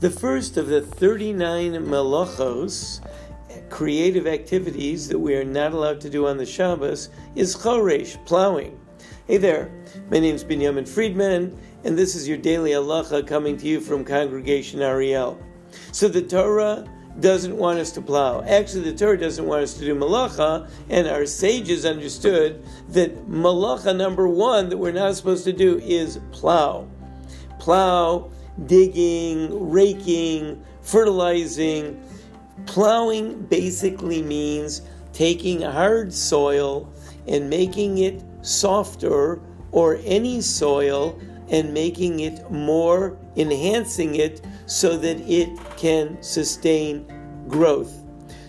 The first of the 39 melachos, creative activities that we are not allowed to do on the Shabbos, is choresh, plowing. Hey there, my name is Binyamin Friedman, and this is your daily halacha coming to you from Congregation Ariel. So the Torah doesn't want us to plow. Actually, the Torah doesn't want us to do malacha, and our sages understood that malacha number one that we're not supposed to do is plow. Plow, digging, raking, fertilizing. Plowing basically means taking hard soil and making it softer or any soil and making it more, enhancing it so that it can sustain growth.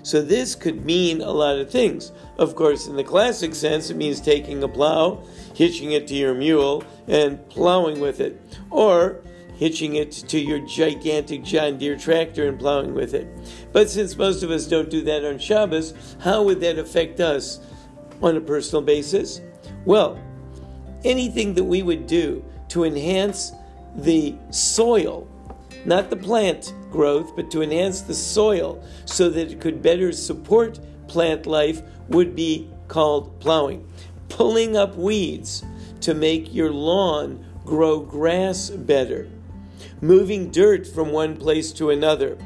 So this could mean a lot of things. Of course, in the classic sense, it means taking a plow, hitching it to your mule, and plowing with it. Or hitching it to your gigantic John Deere tractor and plowing with it. But since most of us don't do that on Shabbos, how would that affect us on a personal basis? Well, anything that we would do to enhance the soil, not the plant growth, but to enhance the soil so that it could better support plant life would be called plowing. Pulling up weeds to make your lawn grow grass better. Moving dirt from one place to another.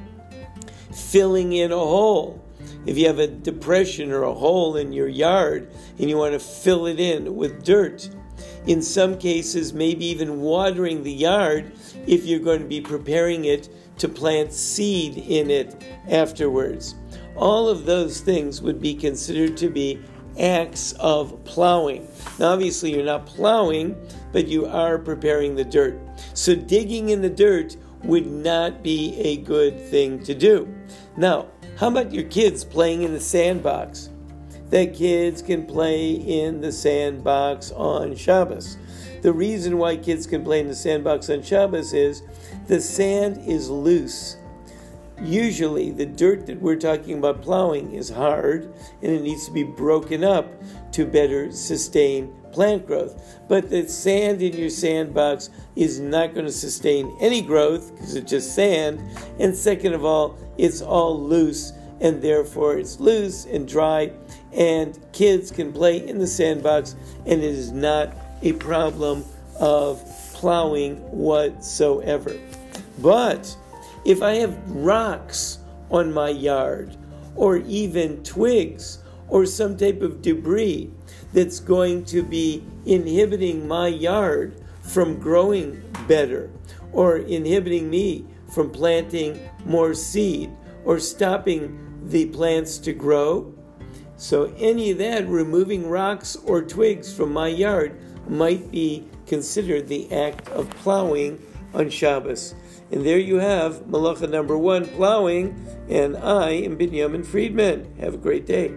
Filling in a hole if you have a depression or a hole in your yard and you want to fill it in with dirt, in some cases, maybe even watering the yard if you're going to be preparing it to plant seed in it afterwards. All of those things would be considered to be acts of plowing. Now, obviously, you're not plowing, but you are preparing the dirt. So, digging in the dirt would not be a good thing to do. Now, how about your kids playing in the sandbox? That kids can play in the sandbox on Shabbos. The reason why kids can play in the sandbox on Shabbos is the sand is loose. Usually, the dirt that we're talking about plowing is hard and it needs to be broken up to better sustain plant growth. But the sand in your sandbox is not going to sustain any growth because it's just sand. And second of all, it's all loose and therefore it's loose and dry. And kids can play in the sandbox and it is not a problem of plowing whatsoever. But if I have rocks on my yard, or even twigs, or some type of debris that's going to be inhibiting my yard from growing better, or inhibiting me from planting more seed, or stopping the plants to grow. So, any of that, removing rocks or twigs from my yard, might be considered the act of plowing on Shabbos. And there you have Malacha number one, plowing, and I am Binyamin Friedman. Have a great day.